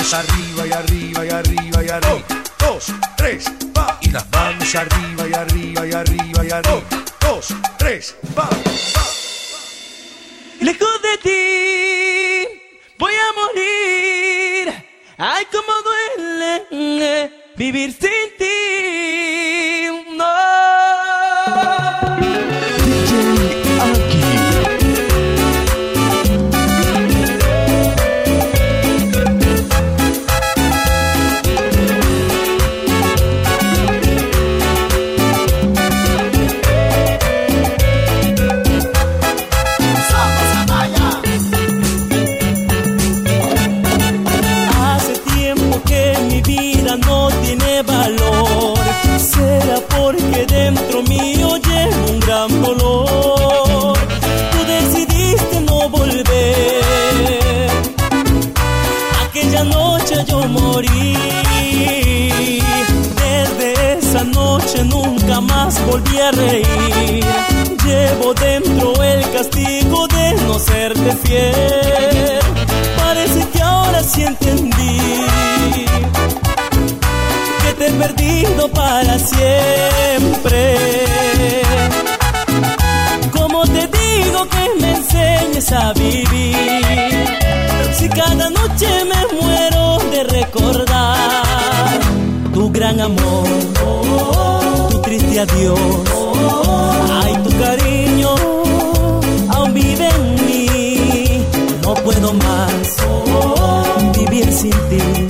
manos arriba y arriba y arriba y arriba. Un, dos, tres, va. Y las manos arriba y arriba y arriba y arriba. Dos, tres, va. Lejos de ti voy a morir. Ay, cómo duele vivir sin ti. volví a reír. Llevo dentro el castigo de no serte fiel. Parece que ahora sí entendí que te he perdido para siempre. Como te digo que me enseñes a vivir? Si cada noche me muero de recordar tu gran amor decirte adiós. Ay, tu cariño aún vive en mí. No puedo más vivir sin ti.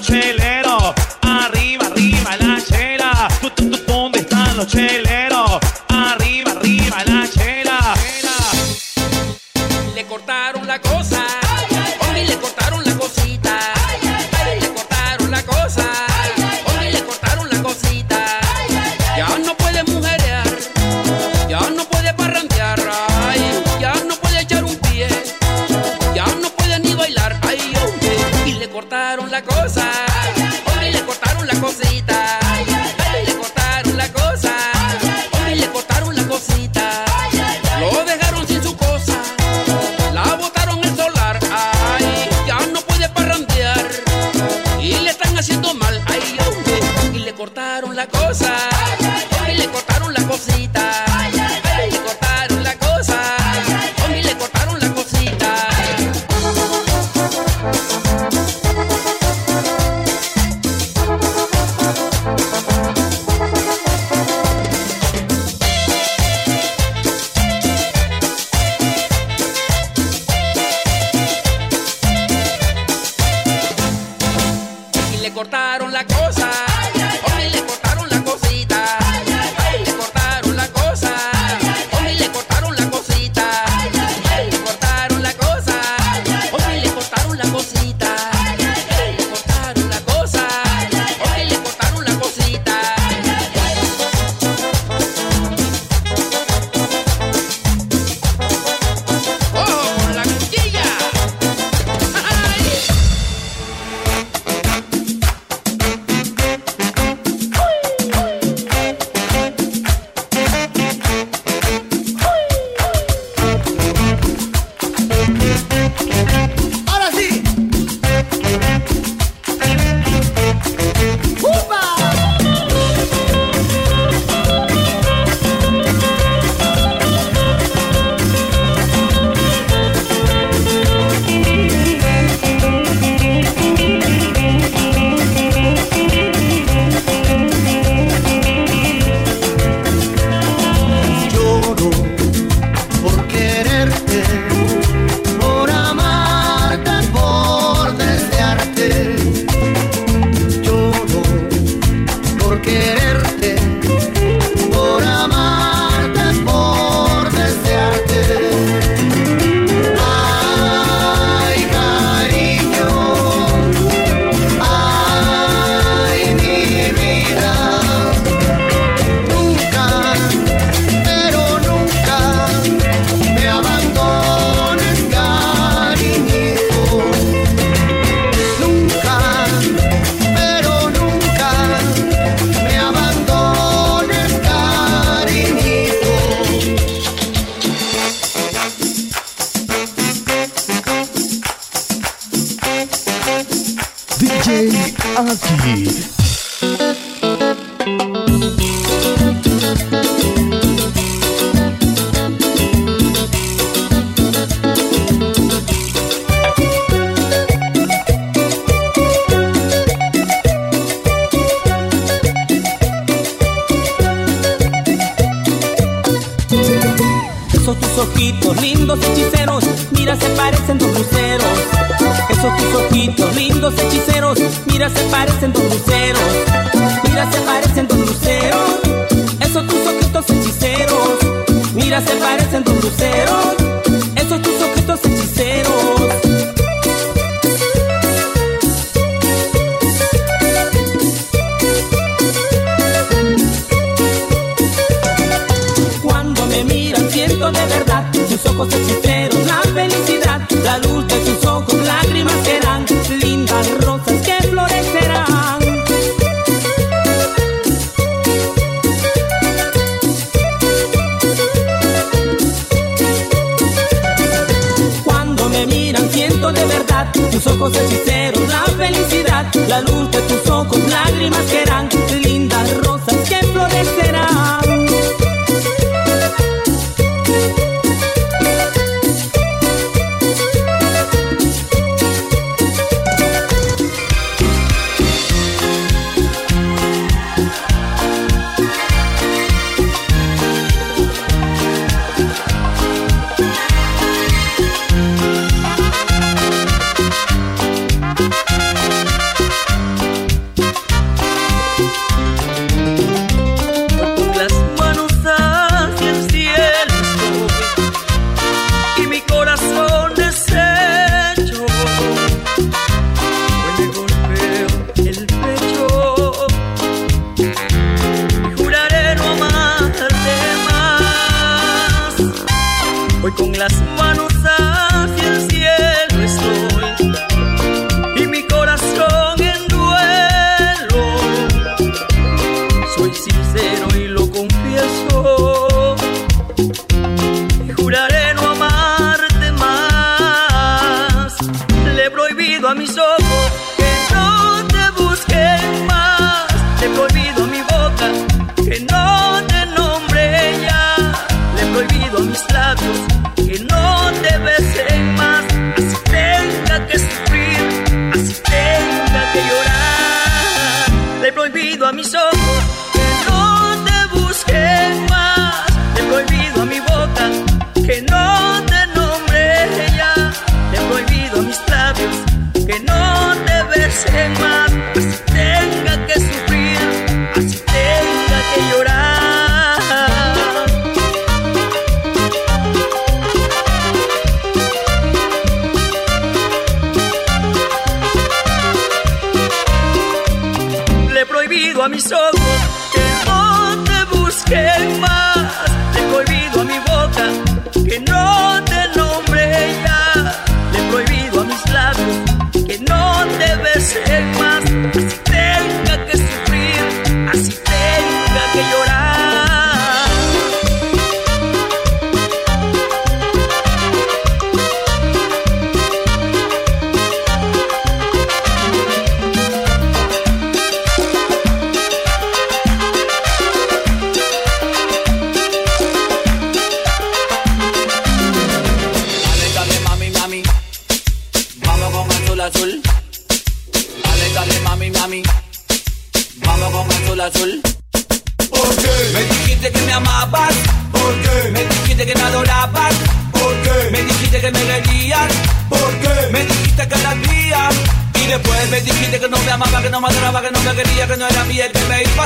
Los? Arriba, arriba la chela. ¿Tú, tú, tú, ¿Dónde están los cheleros? Arriba, arriba la chela. Le cortaron la cosa. Ojitos lindos hechiceros, mira se parecen dos luceros. Esos tus ojitos lindos hechiceros, mira se parecen dos luceros. Mira se parecen dos luceros. Esos tus ojitos hechiceros, mira se parecen dos luceros. Esos tus ojitos hechiceros. Siento de verdad. Sus ojos hechiceros, la felicidad, la luz de sus ojos, lágrimas serán, lindas rosas que florecerán. Cuando me miran siento de verdad. Tus ojos hechiceros, la felicidad, la luz de tus ojos, lágrimas serán, lindas rosas que florecerán.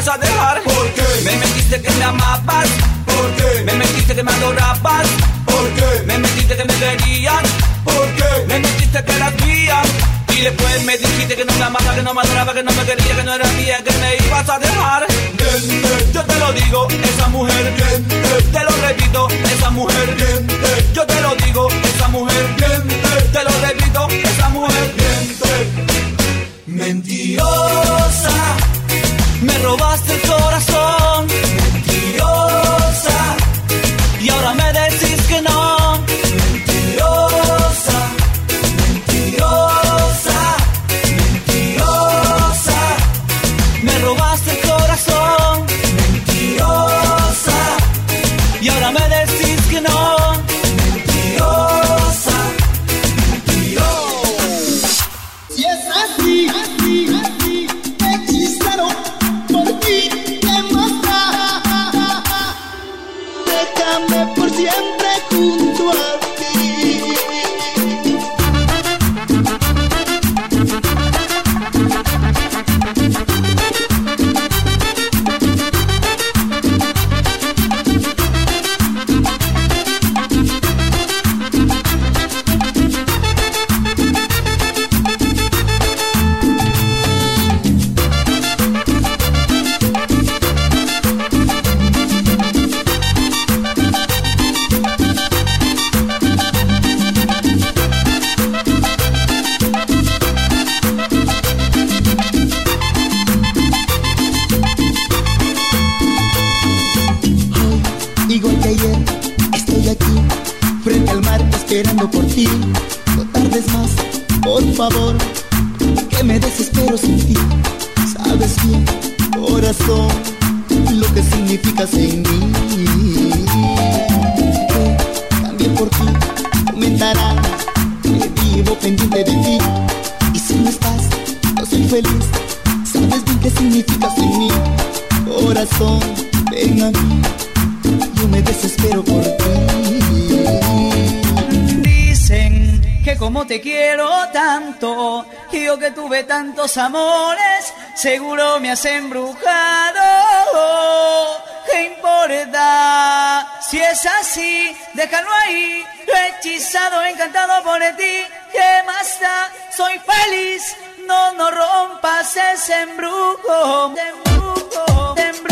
vas a dejar. ¿Por qué? Me mentiste que me amabas. ¿Por qué? Me mentiste que me adorabas. ¿Por qué? Me mentiste que me querían. ¿Por qué? Me mentiste que eras mía. Y después me dijiste que no me amaba, que no me adoraba, que no me quería, que no era mía, que me ibas a dejar. Yo te lo digo, esa mujer. Te lo repito, esa mujer. Yo te lo digo. estos amores seguro me has embrujado. ¿Qué importa? Si es así, déjalo ahí. Lo hechizado, encantado por ti. ¿Qué más da? Soy feliz. No, no rompas ese embrujo. Embrujo, embrujo.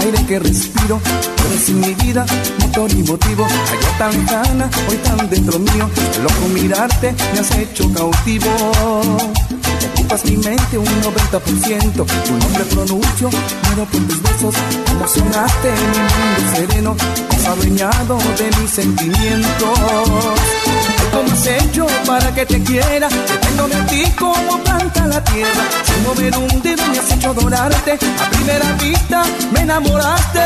Aire que respiro. Eres mi vida, motor y motivo. Ayer tan lejana, hoy tan dentro mío. Loco mirarte, me has hecho cautivo. Ocupas mi mente un 90%. Tu nombre pronuncio, muero por tus besos. Emocionaste mi mundo sereno. Adueñado de mis sentimientos. ¿Cómo has hecho para que te quiera? Dependo de ti como planta la tierra. Sin mover un dedo me has hecho adorarte. A primera vista me enamoraste.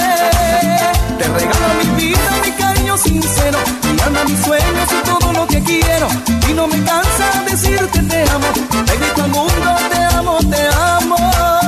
Te regalo mi vida, mi cariño sincero. Mi alma, mis sueños y todo lo que quiero. Y no me cansa decirte te amo. Te grito al mundo, te amo, te amo.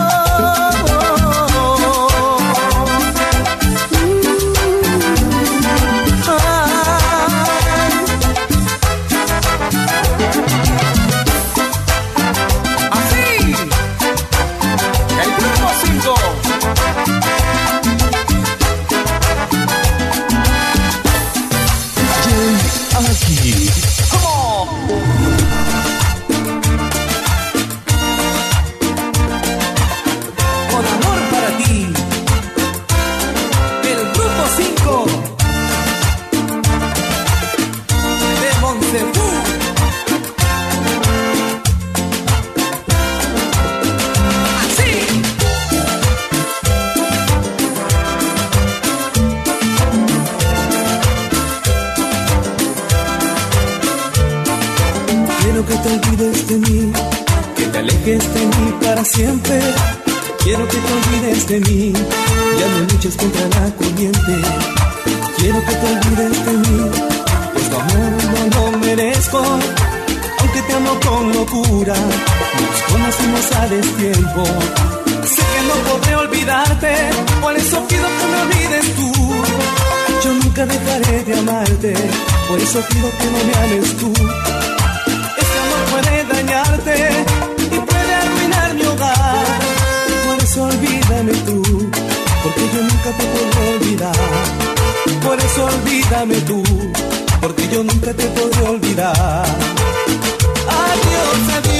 Para siempre. Quiero que te olvides de mí, ya no luches contra la corriente. Quiero que te olvides de mí, pues tu amor no lo merezco. Aunque te amo con locura, nos conocimos a destiempo. Sé que no podré olvidarte, por eso pido que me olvides tú. Yo nunca dejaré de amarte, por eso pido que no me ames tú. Este amor puede dañarte te podré olvidar. Por eso olvídame tú, porque yo nunca te podré olvidar. Adiós, adiós.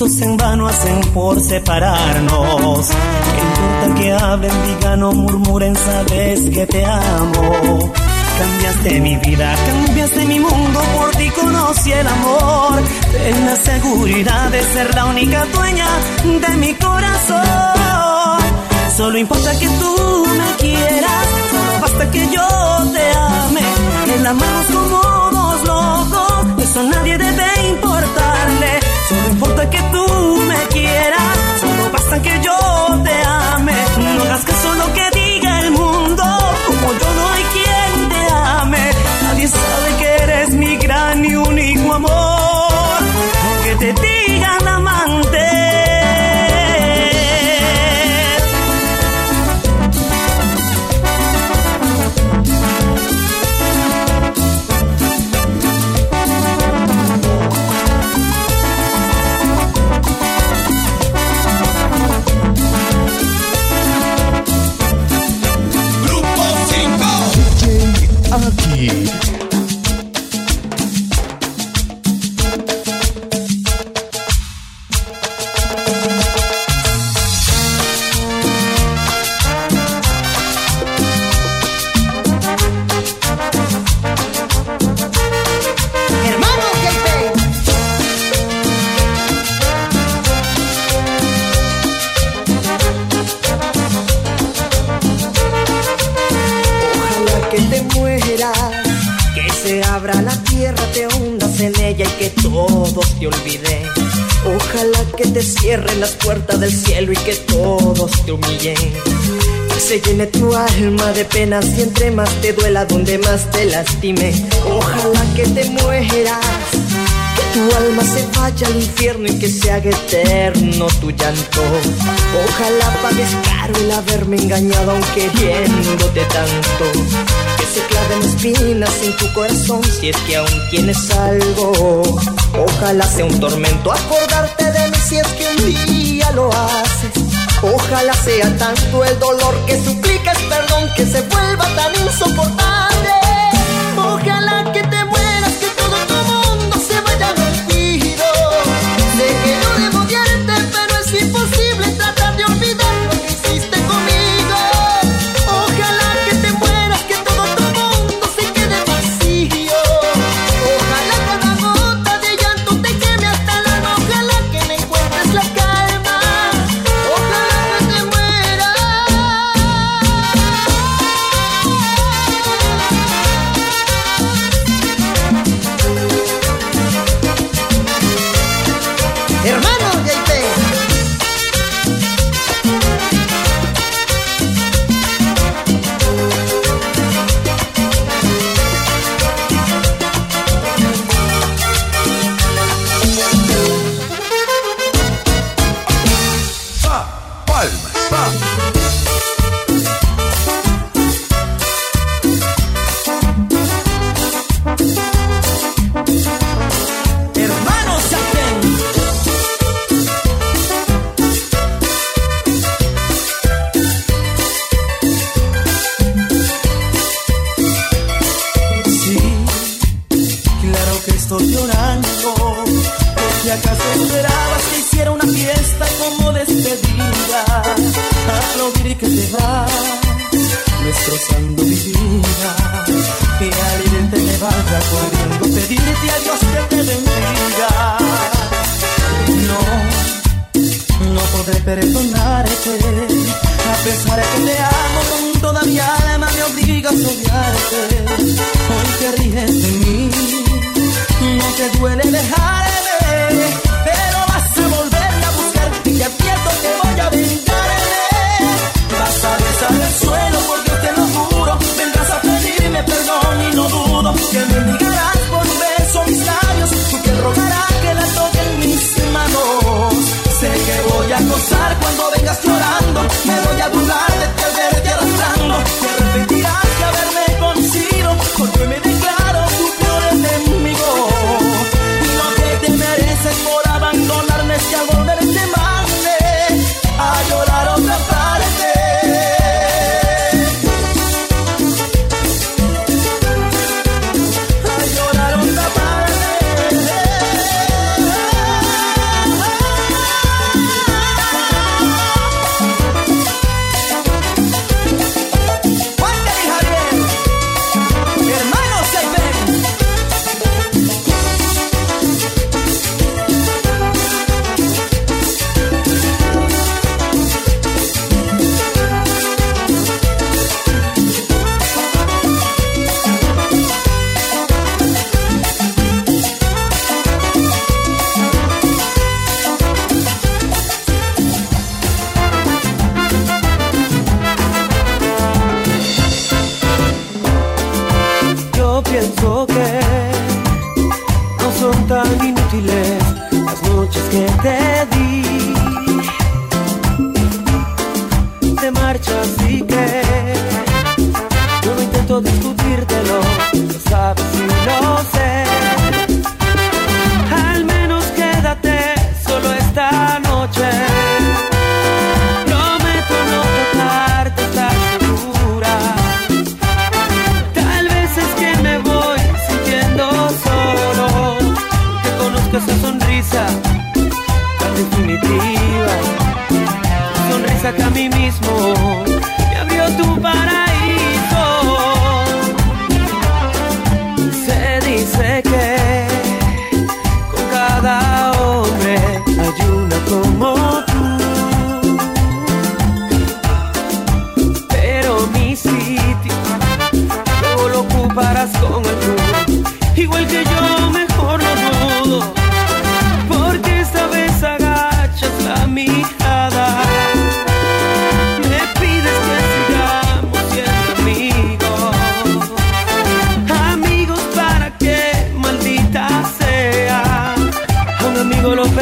Esfuerzos en vano hacen por separarnos. ¿Qué importa que hablen, digan o murmuren, sabes que te amo? Cambiaste mi vida, cambiaste mi mundo, por ti conocí el amor. Ten la seguridad de ser la única dueña de mi corazón. Solo importa que tú me quieras, solo basta que yo te ame. El amarnos como dos locos, eso nadie debe importarle. Solo importa que tú me quieras, solo basta que yo te ame. No hagas caso lo que diga el mundo, como yo no hay quien te ame. Nadie sabe que eres mi gran y único amor, aunque te digan You. Te. Ojalá que te cierren las puertas del cielo y que todos te humillen. Que se llene tu alma de penas y entre más te duela, donde más te lastime. Ojalá que te mueras, que tu alma se vaya al infierno y que se haga eterno tu llanto. Ojalá pagues caro el haberme engañado aun queriéndote tanto. Que se claven espinas en tu corazón si es que aún tienes algo. Ojalá sea un tormento acordarte de mí si es que un día lo haces. Ojalá sea tanto el dolor que suplicas perdón que se vuelva tan insoportable.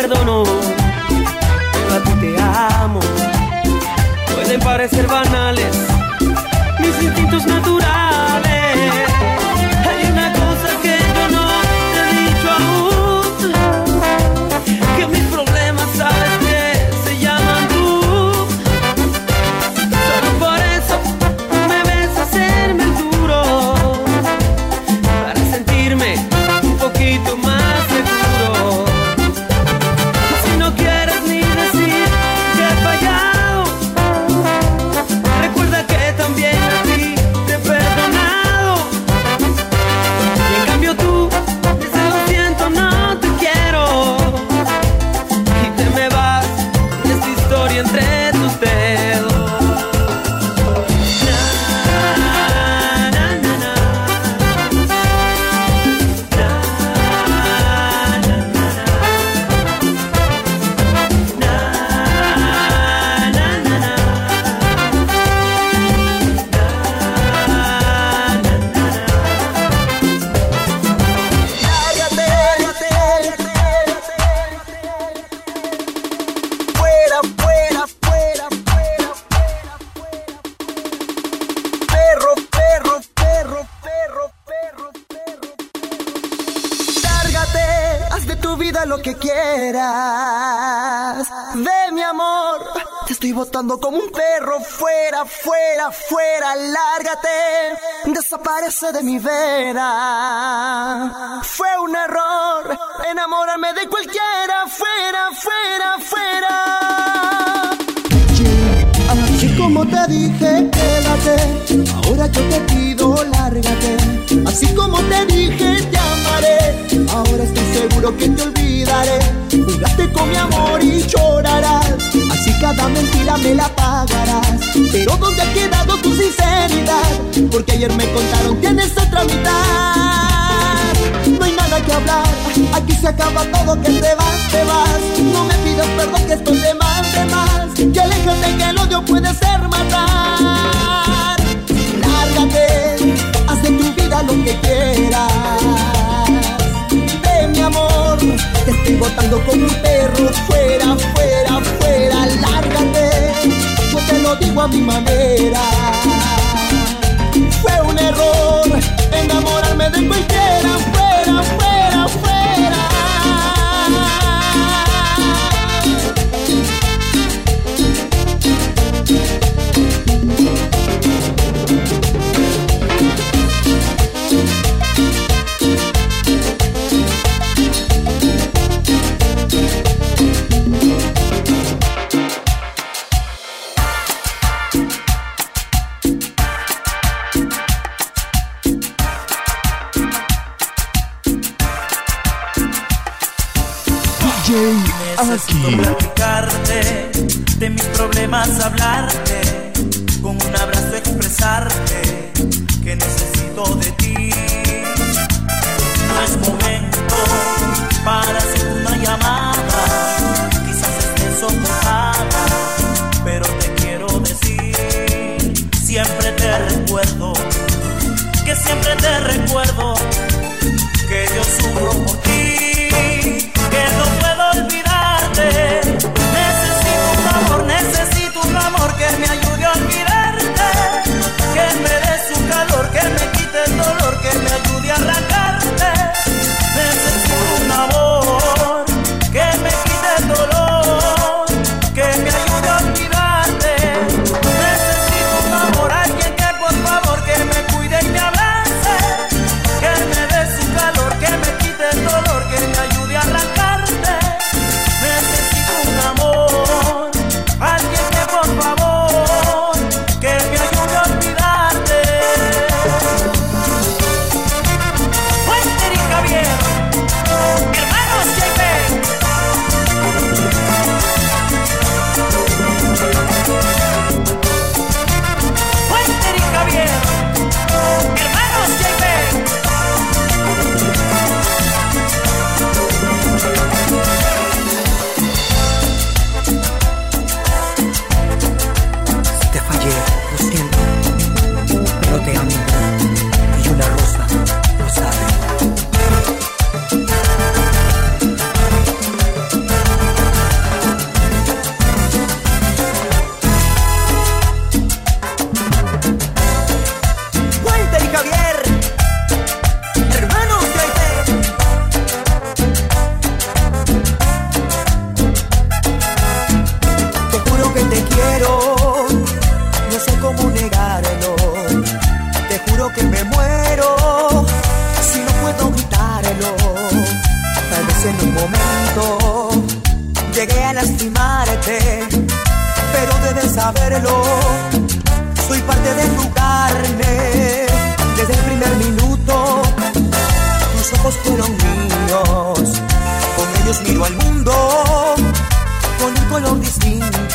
Perdono, pero a ti te amo. Pueden parecer banales De mi vera. Fue un error enamorarme de cualquiera. Fuera, fuera, fuera. Así como te dije, quédate. Ahora yo te pido, lárgate. Así como te dije, te amaré. Ahora estoy seguro que te olvidaré. Jugaste con mi amor y llorarás. Así cada mentira me la pagarás. Pero ¿dónde ha quedado tu sinceridad? Porque ayer me contaron, tienes otra mitad. No hay nada que hablar, aquí se acaba todo, que te vas, te vas. No me pidas perdón, que estoy de más, de más. Que aléjate que el odio puede ser matar. Lárgate, haz de tu vida lo que quieras. Mi te estoy botando como un perro. Fuera, fuera, fuera, lárgate. Yo te lo digo a mi manera. Fue un error enamorarme de cualquiera. Necesito platicarte de mis problemas, hablarte, con un abrazo expresarte que necesito de ti. No es momento para hacer una llamada, quizás estés ocupada, pero te quiero decir, siempre te recuerdo, que siempre te recuerdo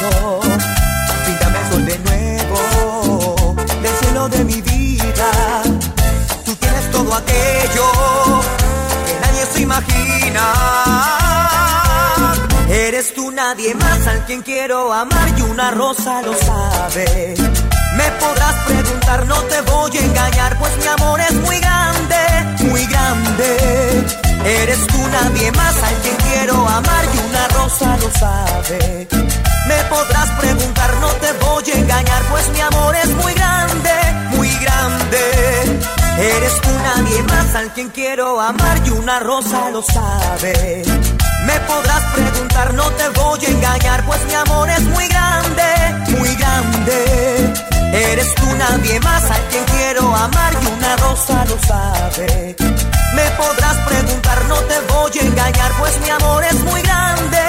distinto. Píntame el sol de nuevo del cielo de mi vida. Tú tienes todo aquello que nadie se imagina. Eres tú nadie más al quien quiero amar y una rosa lo sabe. Me podrás preguntar, no te voy a engañar, pues mi amor es muy grande, muy grande. Eres tú nadie más al quien quiero amar y una rosa lo sabe. Me podrás preguntar, no te voy a engañar, pues mi amor es muy grande, muy grande. Eres tú nadie más al quien quiero amar y una rosa lo sabe. Me podrás preguntar, no te voy a engañar, pues mi amor es muy grande, muy grande. Eres tú nadie más al quien quiero amar y una rosa lo sabe. Me podrás preguntar, no te voy a engañar, pues mi amor es muy grande,